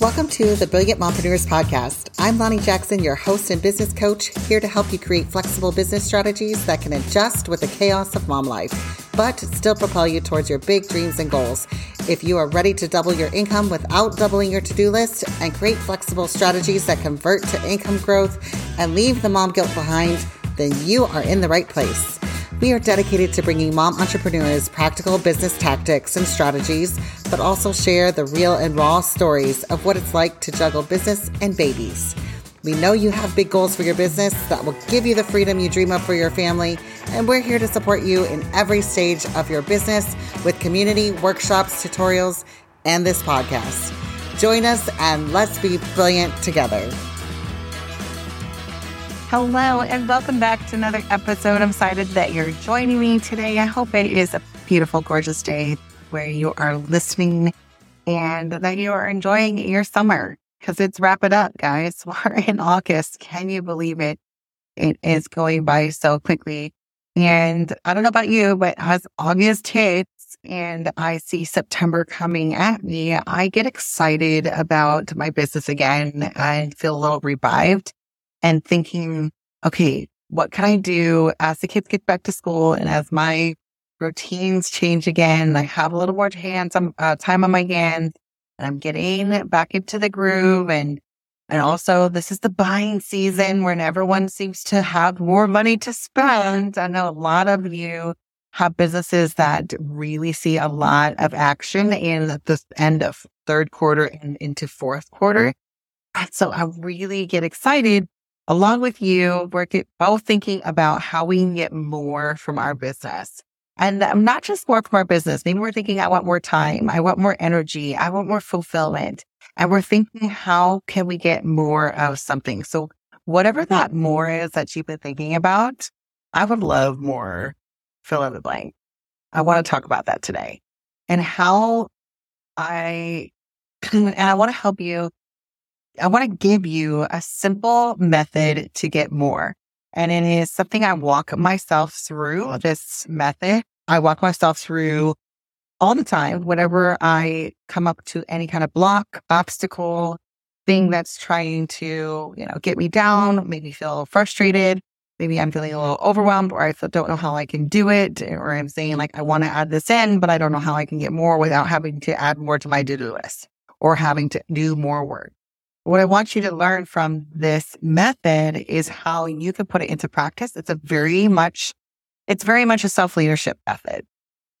Welcome to the Brilliant Mompreneurs Podcast. I'm Lani Jackson, your host and business coach, here to help you create flexible business strategies that can adjust with the chaos of mom life, but still propel you towards your big dreams and goals. If you are ready to double your income without doubling your to do list and create flexible strategies that convert to income growth and leave the mom guilt behind, then you are in the right place. We are dedicated to bringing mom entrepreneurs practical business tactics and strategies, but also share the real and raw stories of what it's like to juggle business and babies. We know you have big goals for your business that will give you the freedom you dream of for your family, and we're here to support you in every stage of your business with community, workshops, tutorials, and this podcast. Join us and let's be brilliant together. Hello, and welcome back to another episode. I'm excited that you're joining me today. I hope it is a beautiful, gorgeous day where you are listening and that you are enjoying your summer because it's wrap it up, guys. We're in August. Can you believe it? It is going by so quickly. And I don't know about you, but as August hits and I see September coming at me, I get excited about my business again and feel a little revived and thinking, okay, what can I do as the kids get back to school and as my routines change again? I have a little more hands, uh, time on my hands and I'm getting back into the groove. And, and also this is the buying season when everyone seems to have more money to spend. I know a lot of you have businesses that really see a lot of action in the end of third quarter and into fourth quarter. And so I really get excited along with you, we're both thinking about how we can get more from our business. And I'm not just more from our business. Maybe we're thinking, I want more time. I want more energy. I want more fulfillment. And we're thinking, how can we get more of something? So whatever that more is that you've been thinking about, I would love more fill in the blank. I want to talk about that today and how I, and I want to help you I want to give you a simple method to get more. And it is something I walk myself through this method. I walk myself through all the time whenever I come up to any kind of block, obstacle, thing that's trying to, you know, get me down, make me feel frustrated. Maybe I'm feeling a little overwhelmed or I don't know how I can do it. Or I'm saying like, I want to add this in, but I don't know how I can get more without having to add more to my to-do list or having to do more work. What I want you to learn from this method is how you can put it into practice. It's a very much, it's very much a self leadership method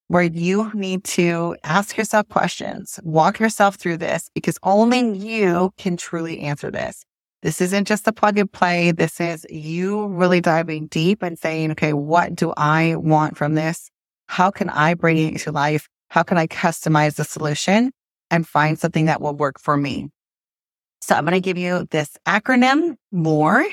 where you need to ask yourself questions, walk yourself through this because only you can truly answer this. This isn't just a plug and play. This is you really diving deep and saying, okay, what do I want from this? How can I bring it to life? How can I customize the solution and find something that will work for me? So I'm going to give you this acronym more.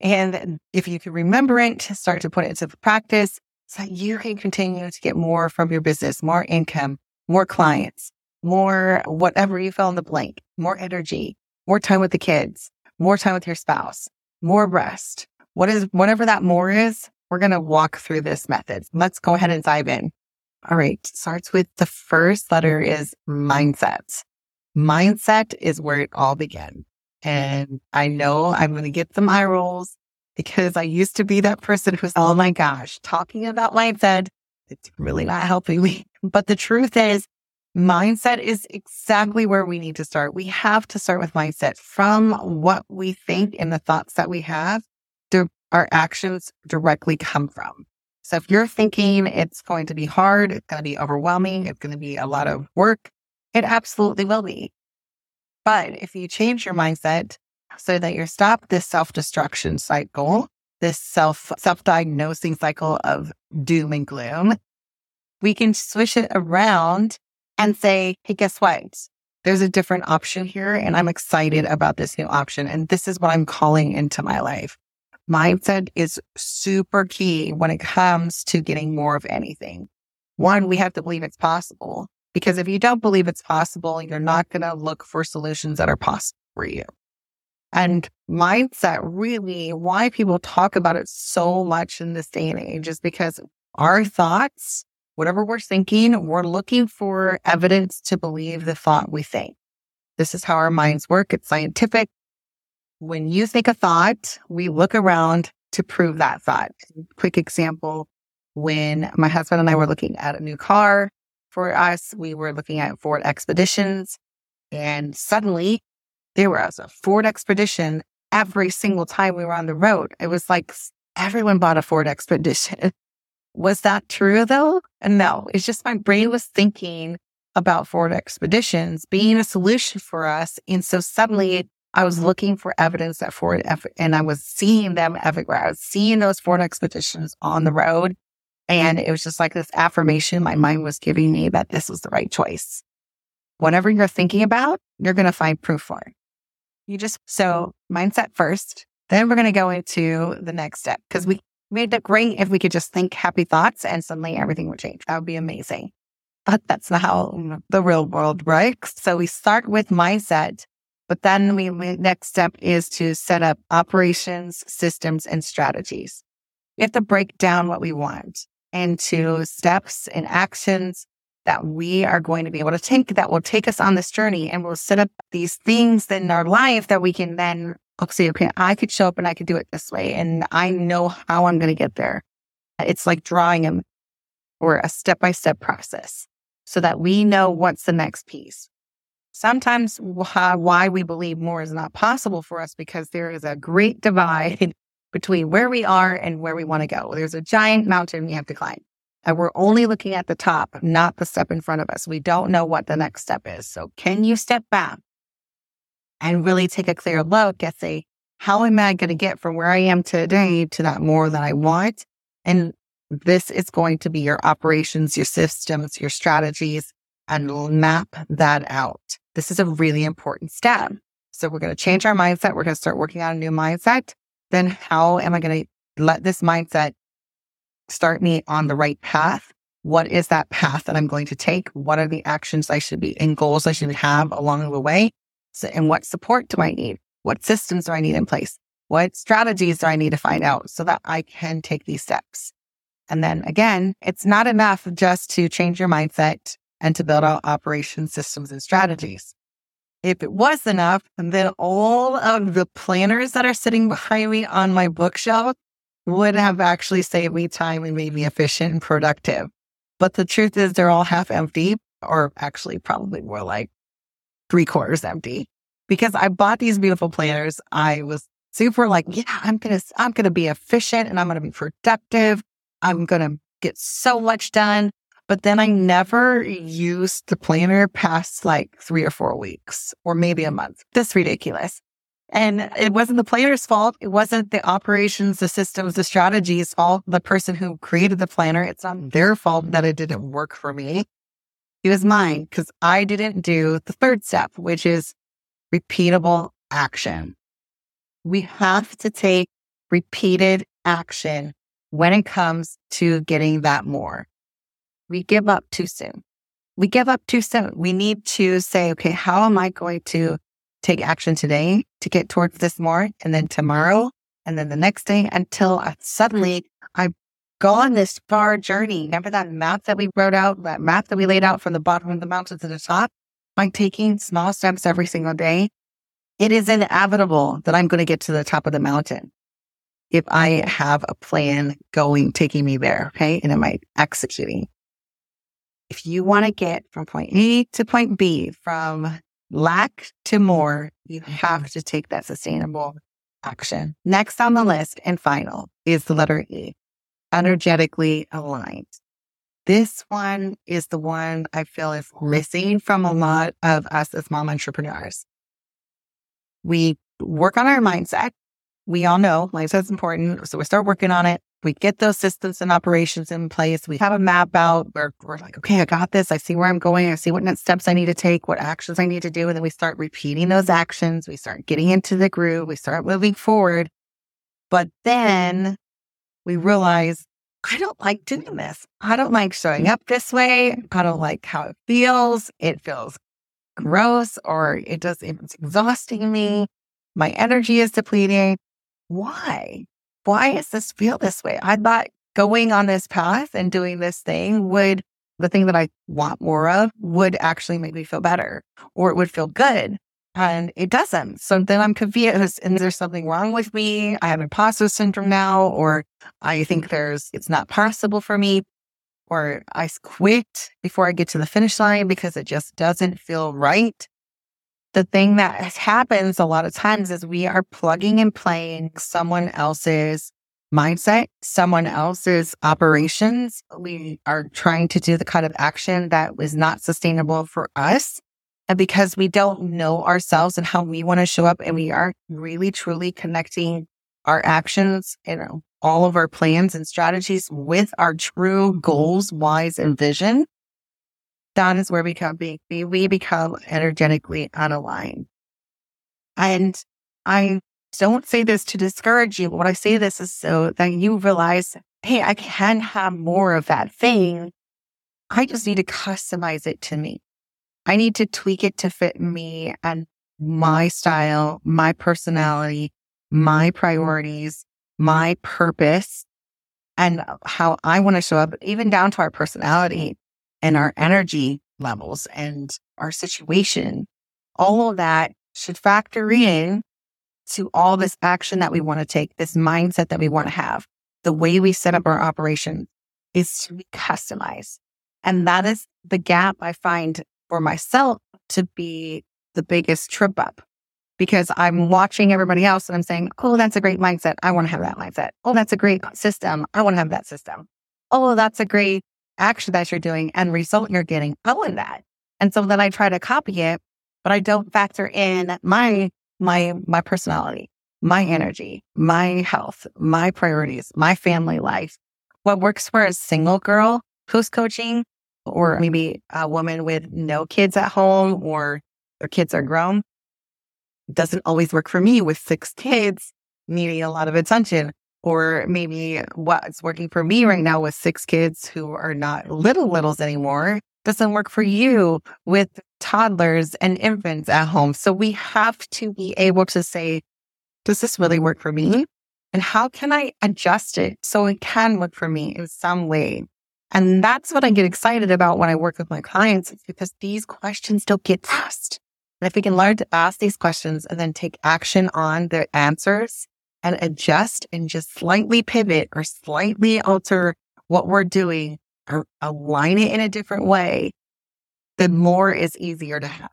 And if you can remember it, start to put it into practice so you can continue to get more from your business, more income, more clients, more whatever you fill in the blank, more energy, more time with the kids, more time with your spouse, more rest. What is, whatever that more is, we're going to walk through this method. Let's go ahead and dive in. All right. Starts with the first letter is mindset mindset is where it all began. Mm-hmm. And I know I'm going to get some eye rolls because I used to be that person who's, oh my gosh, talking about mindset, it's really not helping me. But the truth is, mindset is exactly where we need to start. We have to start with mindset from what we think and the thoughts that we have. Our actions directly come from? So if you're thinking it's going to be hard, it's going to be overwhelming, it's going to be a lot of work, it absolutely will be. But if you change your mindset so that you stop this self-destruction cycle, this self self-diagnosing cycle of doom and gloom, we can switch it around and say, hey, guess what? There's a different option here, and I'm excited about this new option. And this is what I'm calling into my life. Mindset is super key when it comes to getting more of anything. One, we have to believe it's possible. Because if you don't believe it's possible, you're not going to look for solutions that are possible for you. And mindset really why people talk about it so much in this day and age is because our thoughts, whatever we're thinking, we're looking for evidence to believe the thought we think. This is how our minds work. It's scientific. When you think a thought, we look around to prove that thought. Quick example when my husband and I were looking at a new car for us, we were looking at Ford Expeditions, and suddenly there was a Ford Expedition every single time we were on the road. It was like everyone bought a Ford Expedition. was that true though? And no, it's just my brain was thinking about Ford Expeditions being a solution for us. And so suddenly I was looking for evidence that Ford, and I was seeing them everywhere. I was seeing those Ford Expeditions on the road. And it was just like this affirmation my mind was giving me that this was the right choice. Whatever you're thinking about, you're going to find proof for. You just, so mindset first. Then we're going to go into the next step because we made it great if we could just think happy thoughts and suddenly everything would change. That would be amazing. But that's not how the real world works. So we start with mindset, but then we, next step is to set up operations, systems, and strategies. We have to break down what we want into mm-hmm. steps and actions that we are going to be able to take that will take us on this journey and we'll set up these things in our life that we can then say, okay, I could show up and I could do it this way. And I know how I'm going to get there. It's like drawing them or a step by step process so that we know what's the next piece. Sometimes why we believe more is not possible for us because there is a great divide between where we are and where we want to go. There's a giant mountain we have to climb. And we're only looking at the top, not the step in front of us. We don't know what the next step is. So can you step back and really take a clear look and say, how am I going to get from where I am today to that more that I want? And this is going to be your operations, your systems, your strategies, and map that out. This is a really important step. So we're going to change our mindset. We're going to start working on a new mindset then how am I going to let this mindset start me on the right path? What is that path that I'm going to take? What are the actions I should be and goals I should have along the way? So, and what support do I need? What systems do I need in place? What strategies do I need to find out so that I can take these steps? And then again, it's not enough just to change your mindset and to build out operation systems and strategies. If it was enough, then all of the planners that are sitting behind me on my bookshelf would have actually saved me time and made me efficient and productive. But the truth is, they're all half empty, or actually, probably more like three quarters empty. Because I bought these beautiful planners. I was super like, yeah, I'm going to, I'm going to be efficient and I'm going to be productive. I'm going to get so much done. But then I never used the planner past like three or four weeks or maybe a month. That's ridiculous. And it wasn't the planner's fault. It wasn't the operations, the systems, the strategies fault. The person who created the planner, it's not their fault that it didn't work for me. It was mine because I didn't do the third step, which is repeatable action. We have to take repeated action when it comes to getting that more we give up too soon. We give up too soon. We need to say, okay, how am I going to take action today to get towards this more? And then tomorrow, and then the next day until I, suddenly I've gone this far journey. Remember that map that we wrote out, that map that we laid out from the bottom of the mountain to the top? I'm taking small steps every single day. It is inevitable that I'm going to get to the top of the mountain if I have a plan going, taking me there. Okay. And am I executing? If you want to get from point A to point B, from lack to more, you have mm-hmm. to take that sustainable action. Next on the list and final is the letter E, energetically aligned. This one is the one I feel is mm-hmm. missing from a lot of us as mom entrepreneurs. We work on our mindset. We all know mindset is important. So we start working on it we get those systems and operations in place. We have a map out where we're like, okay, I got this. I see where I'm going. I see what next steps I need to take, what actions I need to do. And then we start repeating those actions. We start getting into the groove. We start moving forward. But then we realize, I don't like doing this. I don't like showing up this way. I don't like how it feels. It feels gross or it does, it's exhausting me. My energy is depleting. Why? Why does this feel this way? I thought going on this path and doing this thing would, the thing that I want more of would actually make me feel better or it would feel good. And it doesn't. So then I'm confused. And there's something wrong with me. I have imposter syndrome now, or I think there's, it's not possible for me, or I quit before I get to the finish line because it just doesn't feel right. The thing that happens a lot of times is we are plugging and playing someone else's mindset, someone else's operations. We are trying to do the kind of action that was not sustainable for us. And because we don't know ourselves and how we want to show up and we aren't really truly connecting our actions and all of our plans and strategies with our true goals, whys, and vision, that is where we become, we become energetically unaligned. And I don't say this to discourage you. But what I say this is so that you realize, hey, I can have more of that thing. I just need to customize it to me. I need to tweak it to fit me and my style, my personality, my priorities, my purpose, and how I want to show up, even down to our personality and our energy levels and our situation. All of that should factor in to all this action that we want to take, this mindset that we want to have, the way we set up our operation is to be customized. And that is the gap I find for myself to be the biggest trip up because I'm watching everybody else and I'm saying, Oh, that's a great mindset. I want to have that mindset. Oh, that's a great system. I want to have that system. Oh, that's a great action that you're doing and result you're getting. Want that. And so then I try to copy it, but I don't factor in my my my personality, my energy, my health, my priorities, my family life. What works for a single girl who's coaching, or maybe a woman with no kids at home or their kids are grown, doesn't always work for me with six kids needing a lot of attention. Or maybe what's working for me right now with six kids who are not little littles anymore doesn't work for you with toddlers and infants at home. So we have to be able to say, does this really work for me? And how can I adjust it so it can work for me in some way? And that's what I get excited about when I work with my clients because these questions don't get asked. And if we can learn to ask these questions and then take action on the answers and adjust and just slightly pivot or slightly alter what we're doing or align it in a different way, the more is easier to have.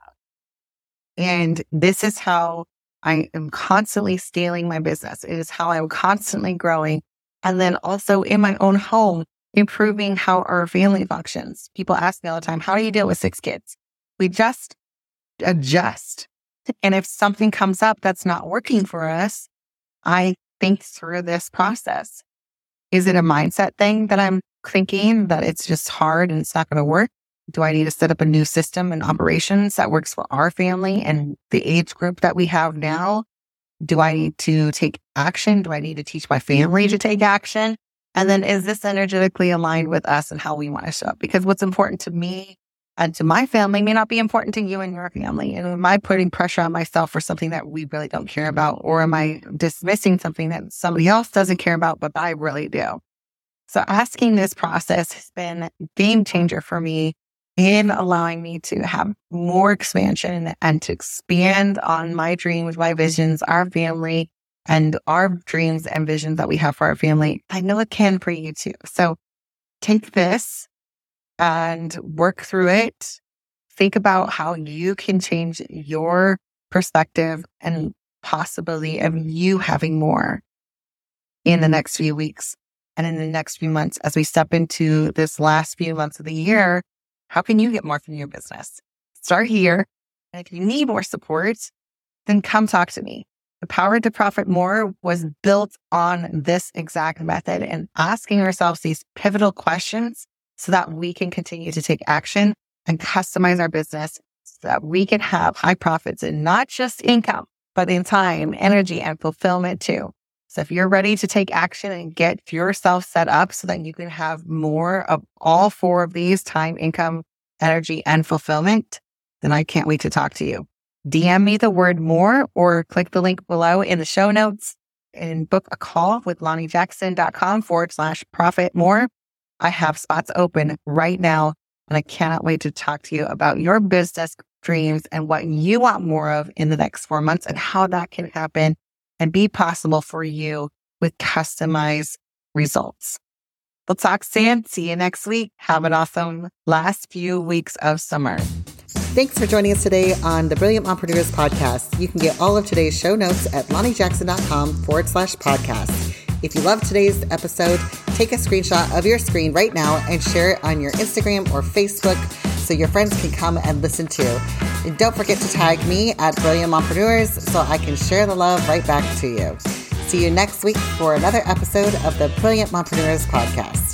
And this is how I am constantly scaling my business. It is how I'm constantly growing. And then also in my own home, improving how our family functions. People ask me all the time, how do you deal with six kids? We just adjust. And if something comes up that's not working for us, I think through this process. Is it a mindset thing that I'm thinking that it's just hard and it's not going to work? Do I need to set up a new system and operations that works for our family and the age group that we have now? Do I need to take action? Do I need to teach my family to take action? And then is this energetically aligned with us and how we want to show up? Because what's important to me and to my family may not be important to you and your family. And am I putting pressure on myself for something that we really don't care about? Or am I dismissing something that somebody else doesn't care about, but I really do? So asking this process has been game changer for me in allowing me to have more expansion and to expand on my dreams, my visions, our family, and our dreams and visions that we have for our family. I know it can for you too. So take this and work through it. Think about how you can change your perspective and possibility of you having more in the next few weeks and in the next few months as we step into this last few months of the year. How can you get more from your business? Start here. And if you need more support, then come talk to me. Empowered to Profit more was built on this exact method and asking ourselves these pivotal questions so that we can continue to take action and customize our business so that we can have high profits and not just income, but in time, energy, and fulfillment too. So if you're ready to take action and get yourself set up so that you can have more of all four of these time, income, energy, and fulfillment, then I can't wait to talk to you. DM me the word more or click the link below in the show notes and book a call with lanijackson.com forward slash profit more. I have spots open right now and I cannot wait to talk to you about your business dreams and what you want more of in the next four months and how that can happen and be possible for you with customized results. We'll talk soon. See you next week. Have an awesome last few weeks of summer. Thanks for joining us today on the Brilliant Mompreneurs podcast. You can get all of today's show notes at lanijackson.com forward slash podcast. If you love today's episode, take a screenshot of your screen right now and share it on your Instagram or Facebook so your friends can come and listen too. And don't forget to tag me at Brilliant Mompreneurs so I can share the love right back to you. See you next week for another episode of the Brilliant Mompreneurs podcast.